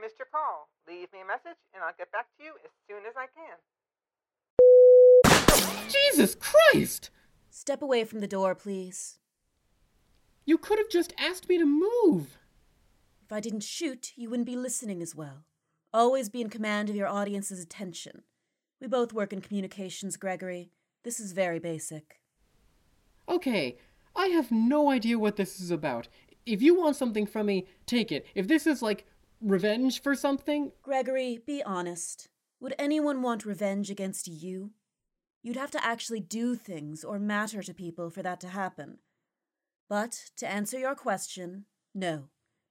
missed your call. Leave me a message and I'll get back to you as soon as I can. Jesus Christ! Step away from the door, please. You could have just asked me to move. If I didn't shoot, you wouldn't be listening as well. Always be in command of your audience's attention. We both work in communications, Gregory. This is very basic. Okay, I have no idea what this is about. If you want something from me, take it. If this is like revenge for something. Gregory, be honest. Would anyone want revenge against you? You'd have to actually do things or matter to people for that to happen. But to answer your question, no,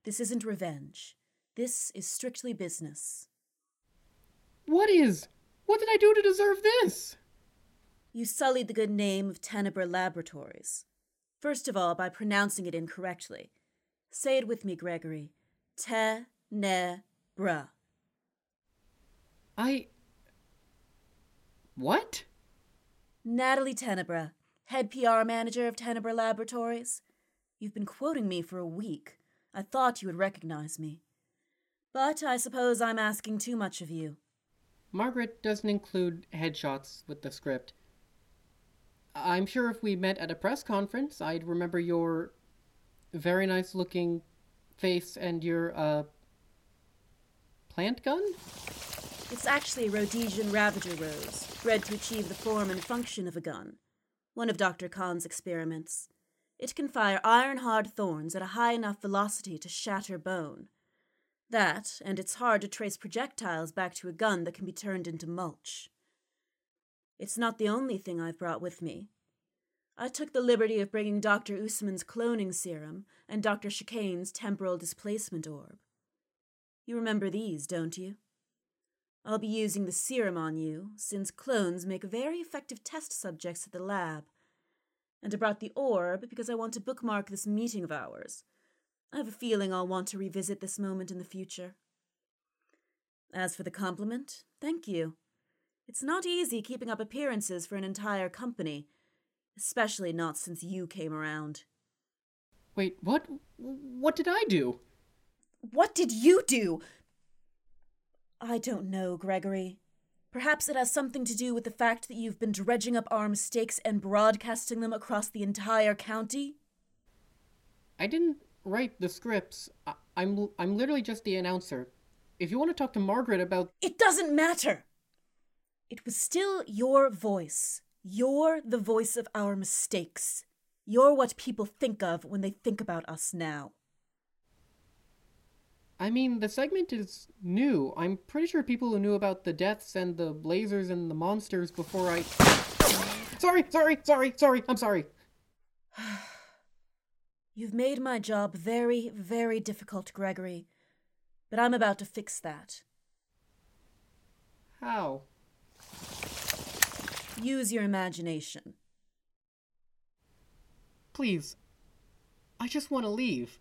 this isn't revenge. This is strictly business. What is? What did I do to deserve this? You sullied the good name of Tenebrae Laboratories. First of all, by pronouncing it incorrectly. Say it with me, Gregory. Te ne bra. I. What? Natalie Tenebra, head PR manager of Tenebrae Laboratories. You've been quoting me for a week. I thought you would recognize me. But I suppose I'm asking too much of you. Margaret doesn't include headshots with the script. I'm sure if we met at a press conference, I'd remember your very nice looking face and your, uh, plant gun? It's actually a Rhodesian Ravager rose, bred to achieve the form and function of a gun. One of Dr. Kahn's experiments. It can fire iron hard thorns at a high enough velocity to shatter bone. That, and it's hard to trace projectiles back to a gun that can be turned into mulch. It's not the only thing I've brought with me. I took the liberty of bringing Dr. Usman's cloning serum and Dr. Chicane's temporal displacement orb. You remember these, don't you? I'll be using the serum on you, since clones make very effective test subjects at the lab. And I brought the orb because I want to bookmark this meeting of ours. I have a feeling I'll want to revisit this moment in the future. As for the compliment, thank you. It's not easy keeping up appearances for an entire company, especially not since you came around. Wait, what? What did I do? What did you do? I don't know, Gregory. Perhaps it has something to do with the fact that you've been dredging up our mistakes and broadcasting them across the entire county? I didn't write the scripts. I- I'm I'm literally just the announcer. If you want to talk to Margaret about It doesn't matter! It was still your voice. You're the voice of our mistakes. You're what people think of when they think about us now. I mean, the segment is new. I'm pretty sure people who knew about the deaths and the blazers and the monsters before I Sorry, sorry, sorry, sorry. I'm sorry. You've made my job very, very difficult, Gregory. But I'm about to fix that. How? Use your imagination. Please. I just want to leave.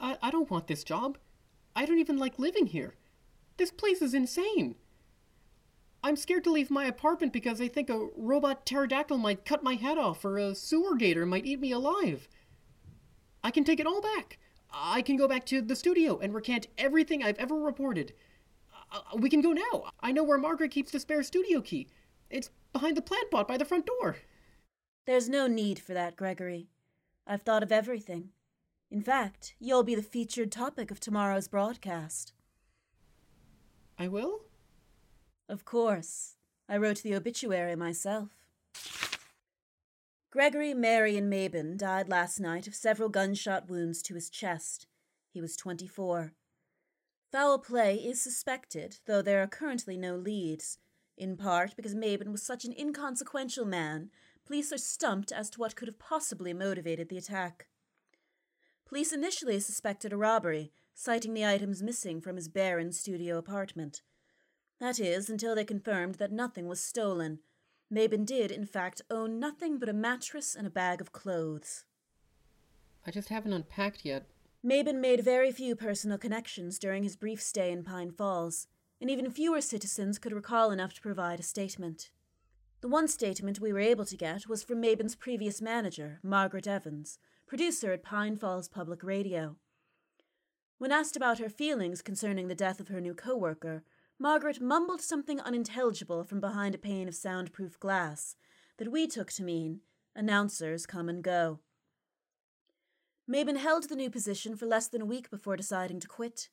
I, I don't want this job. I don't even like living here. This place is insane. I'm scared to leave my apartment because I think a robot pterodactyl might cut my head off or a sewer gator might eat me alive. I can take it all back. I can go back to the studio and recant everything I've ever reported. Uh, we can go now. I know where Margaret keeps the spare studio key. It's behind the plant pot by the front door. There's no need for that, Gregory. I've thought of everything. In fact, you'll be the featured topic of tomorrow's broadcast. I will? Of course. I wrote the obituary myself. Gregory Marien Maben died last night of several gunshot wounds to his chest. He was 24. Foul play is suspected, though there are currently no leads. In part because Maben was such an inconsequential man, police are stumped as to what could have possibly motivated the attack. Police initially suspected a robbery, citing the items missing from his barren studio apartment. That is, until they confirmed that nothing was stolen. Maben did, in fact, own nothing but a mattress and a bag of clothes. I just haven't unpacked yet. Maben made very few personal connections during his brief stay in Pine Falls, and even fewer citizens could recall enough to provide a statement. The one statement we were able to get was from Maben's previous manager, Margaret Evans, producer at Pine Falls Public Radio. When asked about her feelings concerning the death of her new coworker, Margaret mumbled something unintelligible from behind a pane of soundproof glass that we took to mean announcers come and go. Maben held the new position for less than a week before deciding to quit.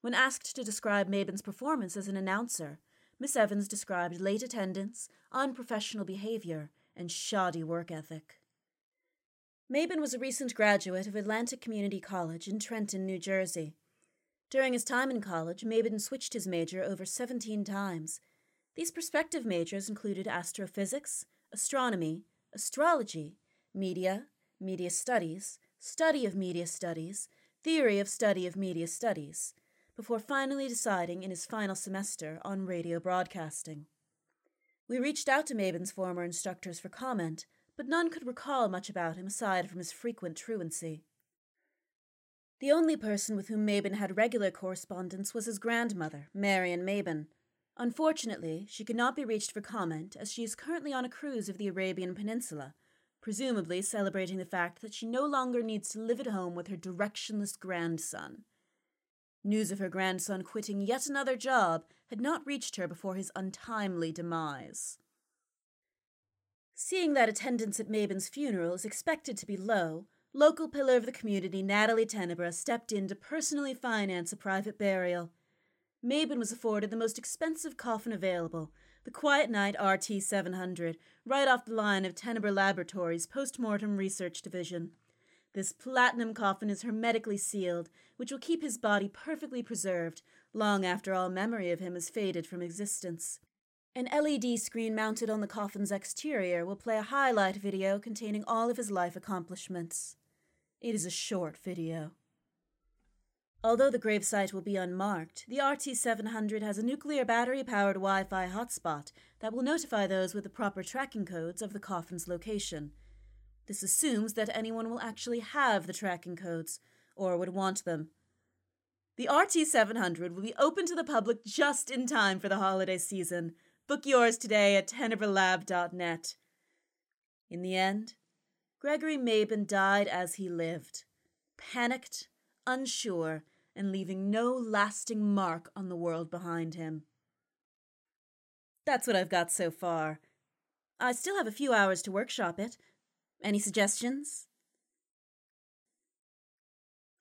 When asked to describe Maben's performance as an announcer, Miss Evans described late attendance, unprofessional behavior, and shoddy work ethic. Maben was a recent graduate of Atlantic Community College in Trenton, New Jersey. During his time in college, Maben switched his major over 17 times. These prospective majors included astrophysics, astronomy, astrology, media, media studies, study of media studies, theory of study of media studies, before finally deciding in his final semester on radio broadcasting. We reached out to Maben's former instructors for comment, but none could recall much about him aside from his frequent truancy. The only person with whom Maben had regular correspondence was his grandmother, Marian Maben. Unfortunately, she could not be reached for comment as she is currently on a cruise of the Arabian Peninsula, presumably celebrating the fact that she no longer needs to live at home with her directionless grandson. News of her grandson quitting yet another job had not reached her before his untimely demise. Seeing that attendance at Maben's funeral is expected to be low, local pillar of the community Natalie Tenebra stepped in to personally finance a private burial. Maben was afforded the most expensive coffin available, the Quiet Night RT 700, right off the line of Tenebra Laboratories' post-mortem research division. This platinum coffin is hermetically sealed, which will keep his body perfectly preserved long after all memory of him has faded from existence. An LED screen mounted on the coffin's exterior will play a highlight video containing all of his life accomplishments. It is a short video. Although the gravesite will be unmarked, the RT 700 has a nuclear battery powered Wi Fi hotspot that will notify those with the proper tracking codes of the coffin's location. This assumes that anyone will actually have the tracking codes, or would want them. The RT 700 will be open to the public just in time for the holiday season. Book yours today at tenebralab.net. In the end, Gregory Maben died as he lived, panicked, unsure, and leaving no lasting mark on the world behind him. That's what I've got so far. I still have a few hours to workshop it. Any suggestions?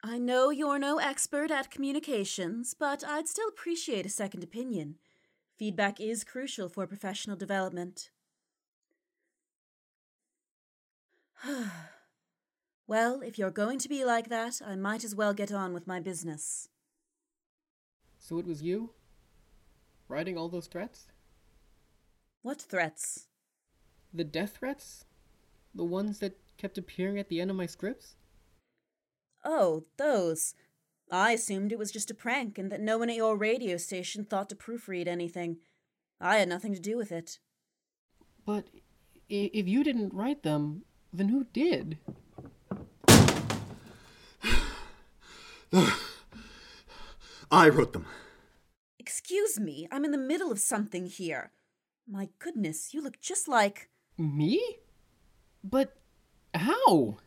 I know you're no expert at communications, but I'd still appreciate a second opinion. Feedback is crucial for professional development. well, if you're going to be like that, I might as well get on with my business. So it was you? Writing all those threats? What threats? The death threats? The ones that kept appearing at the end of my scripts? Oh, those. I assumed it was just a prank and that no one at your radio station thought to proofread anything. I had nothing to do with it. But if you didn't write them, then who did? I wrote them. Excuse me, I'm in the middle of something here. My goodness, you look just like. Me? But how?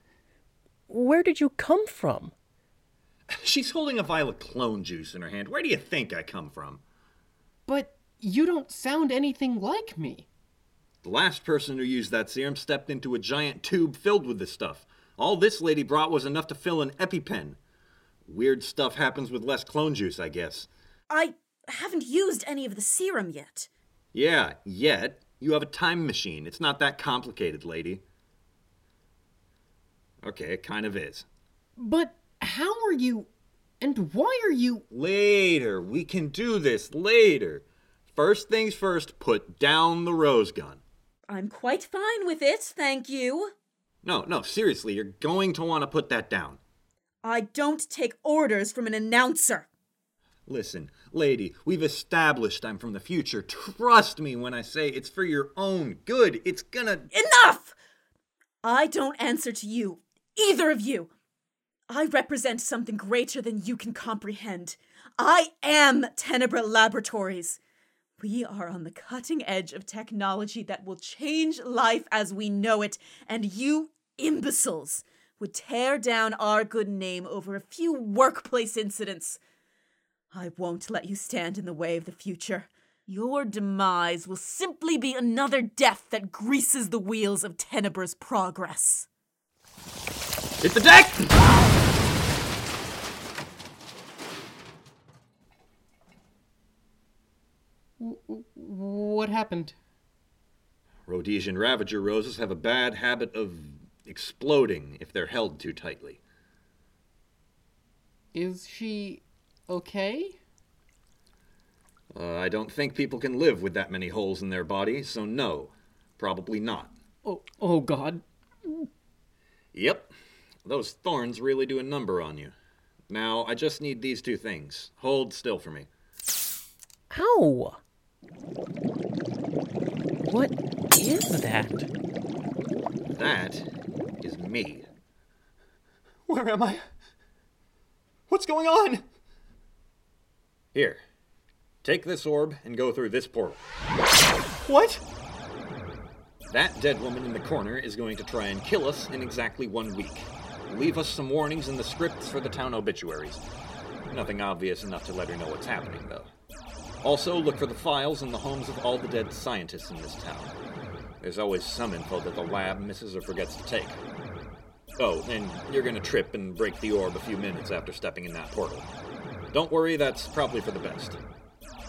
Where did you come from? She's holding a vial of clone juice in her hand. Where do you think I come from? But you don't sound anything like me. The last person who used that serum stepped into a giant tube filled with this stuff. All this lady brought was enough to fill an EpiPen. Weird stuff happens with less clone juice, I guess. I haven't used any of the serum yet. Yeah, yet. You have a time machine. It's not that complicated, lady. Okay, it kind of is. But how are you. And why are you. Later. We can do this later. First things first, put down the rose gun. I'm quite fine with it, thank you. No, no, seriously, you're going to want to put that down. I don't take orders from an announcer. Listen, lady, we've established I'm from the future. Trust me when I say it's for your own good. It's gonna. Enough! I don't answer to you, either of you. I represent something greater than you can comprehend. I am Tenebra Laboratories. We are on the cutting edge of technology that will change life as we know it, and you imbeciles would tear down our good name over a few workplace incidents. I won't let you stand in the way of the future. Your demise will simply be another death that greases the wheels of Tenebra's progress. Hit the deck! What happened? Rhodesian Ravager roses have a bad habit of exploding if they're held too tightly. Is she okay? Uh, I don't think people can live with that many holes in their body, so no, probably not. Oh, oh God. Yep, those thorns really do a number on you. Now, I just need these two things. Hold still for me. Ow! What is that? That is me. Where am I? What's going on? Here, take this orb and go through this portal. What? That dead woman in the corner is going to try and kill us in exactly one week. Leave us some warnings in the scripts for the town obituaries. Nothing obvious enough to let her know what's happening, though. Also, look for the files in the homes of all the dead scientists in this town. There's always some info that the lab misses or forgets to take. Oh, and you're gonna trip and break the orb a few minutes after stepping in that portal. Don't worry, that's probably for the best.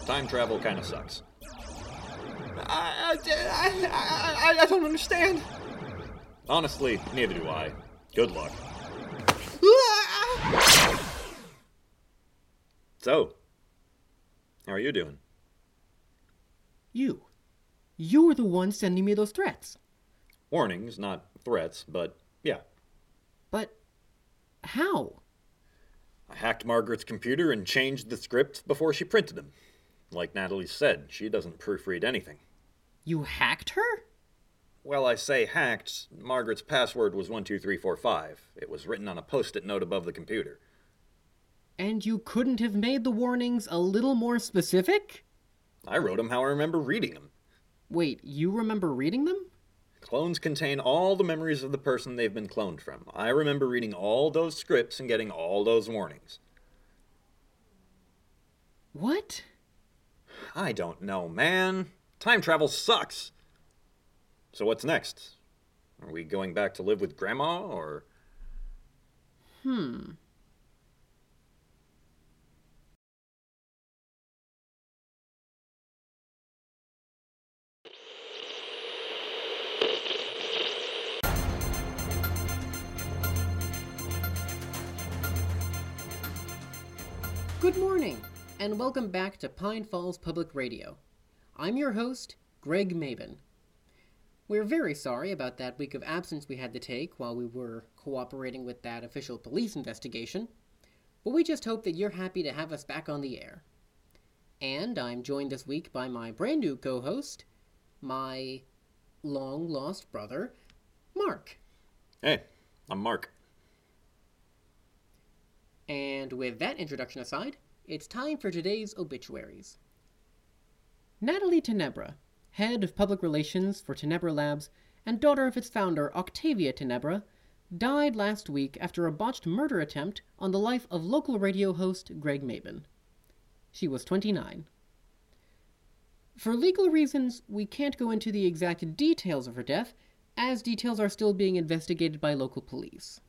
Time travel kinda sucks. I, I, I, I don't understand. Honestly, neither do I. Good luck. So, how are you doing? You. You were the one sending me those threats. Warnings, not threats, but yeah. But how? I hacked Margaret's computer and changed the scripts before she printed them. Like Natalie said, she doesn't proofread anything. You hacked her? Well, I say hacked. Margaret's password was 12345. It was written on a post it note above the computer. And you couldn't have made the warnings a little more specific? I wrote them how I remember reading them. Wait, you remember reading them? Clones contain all the memories of the person they've been cloned from. I remember reading all those scripts and getting all those warnings. What? I don't know, man. Time travel sucks. So what's next? Are we going back to live with Grandma, or. Hmm. Good morning, and welcome back to Pine Falls Public Radio. I'm your host, Greg Maben. We're very sorry about that week of absence we had to take while we were cooperating with that official police investigation, but we just hope that you're happy to have us back on the air. And I'm joined this week by my brand new co host, my long lost brother, Mark. Hey, I'm Mark. And with that introduction aside, it's time for today's obituaries. Natalie Tenebra, head of public relations for Tenebra Labs and daughter of its founder, Octavia Tenebra, died last week after a botched murder attempt on the life of local radio host Greg Maben. She was 29. For legal reasons, we can't go into the exact details of her death, as details are still being investigated by local police.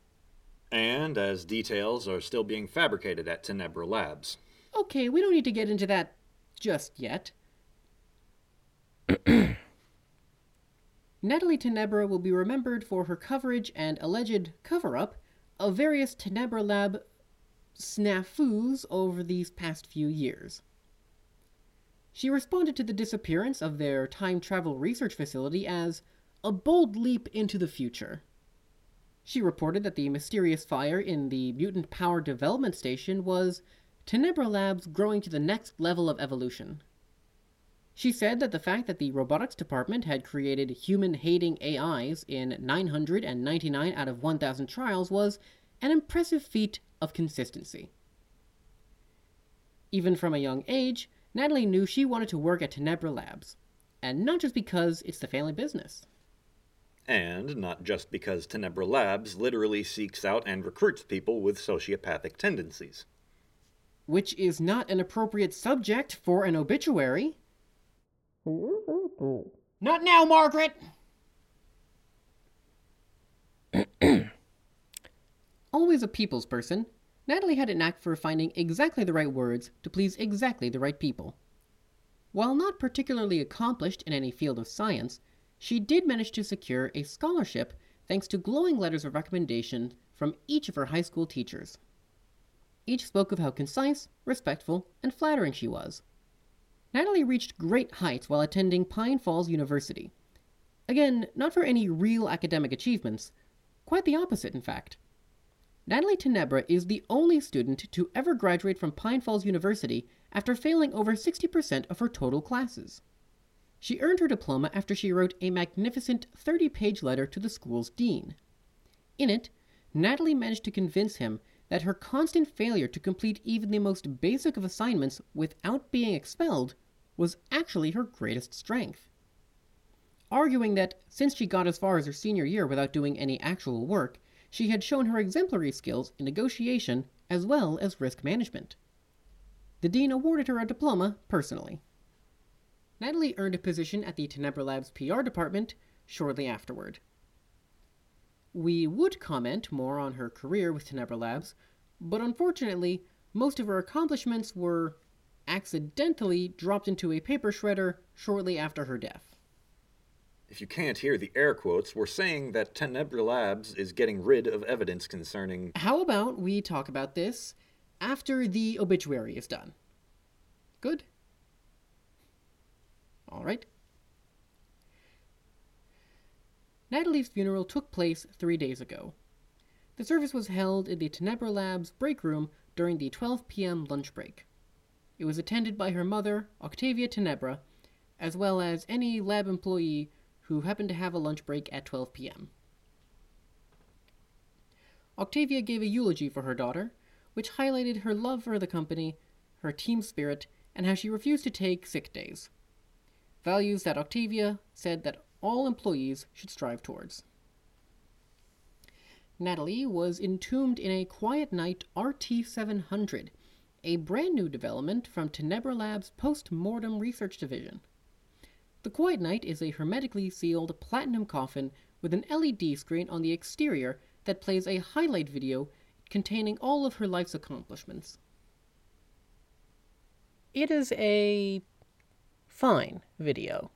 And as details are still being fabricated at Tenebra Labs. Okay, we don't need to get into that just yet. Natalie Tenebra will be remembered for her coverage and alleged cover up of various Tenebra Lab snafus over these past few years. She responded to the disappearance of their time travel research facility as a bold leap into the future. She reported that the mysterious fire in the Mutant Power Development Station was Tenebra Labs growing to the next level of evolution. She said that the fact that the robotics department had created human hating AIs in 999 out of 1,000 trials was an impressive feat of consistency. Even from a young age, Natalie knew she wanted to work at Tenebra Labs, and not just because it's the family business. And not just because Tenebra Labs literally seeks out and recruits people with sociopathic tendencies. Which is not an appropriate subject for an obituary. Not now, Margaret! Always a people's person, Natalie had a knack for finding exactly the right words to please exactly the right people. While not particularly accomplished in any field of science, she did manage to secure a scholarship thanks to glowing letters of recommendation from each of her high school teachers. Each spoke of how concise, respectful, and flattering she was. Natalie reached great heights while attending Pine Falls University. Again, not for any real academic achievements, quite the opposite, in fact. Natalie Tenebra is the only student to ever graduate from Pine Falls University after failing over 60% of her total classes. She earned her diploma after she wrote a magnificent 30 page letter to the school's dean. In it, Natalie managed to convince him that her constant failure to complete even the most basic of assignments without being expelled was actually her greatest strength. Arguing that since she got as far as her senior year without doing any actual work, she had shown her exemplary skills in negotiation as well as risk management. The dean awarded her a diploma personally. Natalie earned a position at the Tenebra Labs PR department shortly afterward. We would comment more on her career with Tenebra Labs, but unfortunately, most of her accomplishments were accidentally dropped into a paper shredder shortly after her death. If you can't hear the air quotes, we're saying that Tenebra Labs is getting rid of evidence concerning. How about we talk about this after the obituary is done? Good? Right. Natalie's funeral took place three days ago. The service was held in the Tenebra Labs break room during the 12 p.m. lunch break. It was attended by her mother, Octavia Tenebra, as well as any lab employee who happened to have a lunch break at 12 p.m. Octavia gave a eulogy for her daughter, which highlighted her love for the company, her team spirit, and how she refused to take sick days. Values that Octavia said that all employees should strive towards. Natalie was entombed in a Quiet Night RT700, a brand new development from Tenebra Labs' post mortem research division. The Quiet Night is a hermetically sealed platinum coffin with an LED screen on the exterior that plays a highlight video containing all of her life's accomplishments. It is a fine video.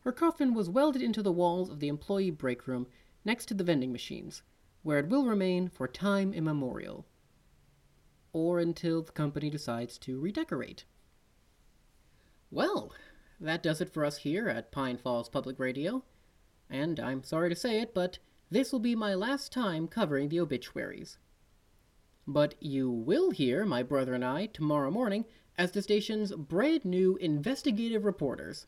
Her coffin was welded into the walls of the employee break room next to the vending machines, where it will remain for time immemorial. Or until the company decides to redecorate. Well, that does it for us here at Pine Falls Public Radio. And I'm sorry to say it, but this will be my last time covering the obituaries. But you will hear my brother and I tomorrow morning as the station's brand new investigative reporters.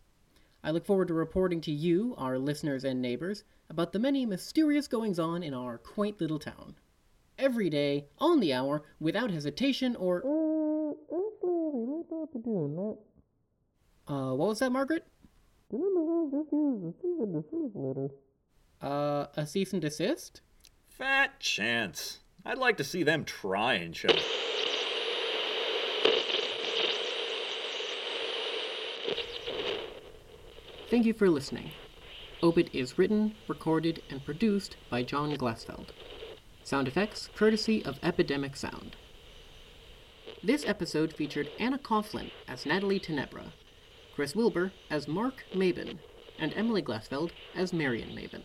I look forward to reporting to you, our listeners and neighbors, about the many mysterious goings on in our quaint little town. Every day, on the hour, without hesitation or. Uh, what was that, Margaret? Uh, a cease and desist? Fat chance. I'd like to see them try and show. Thank you for listening. Obit is written, recorded, and produced by John Glassfeld. Sound effects courtesy of Epidemic Sound. This episode featured Anna Coughlan as Natalie Tenebra, Chris Wilbur as Mark Maben, and Emily Glassfeld as Marion Maben.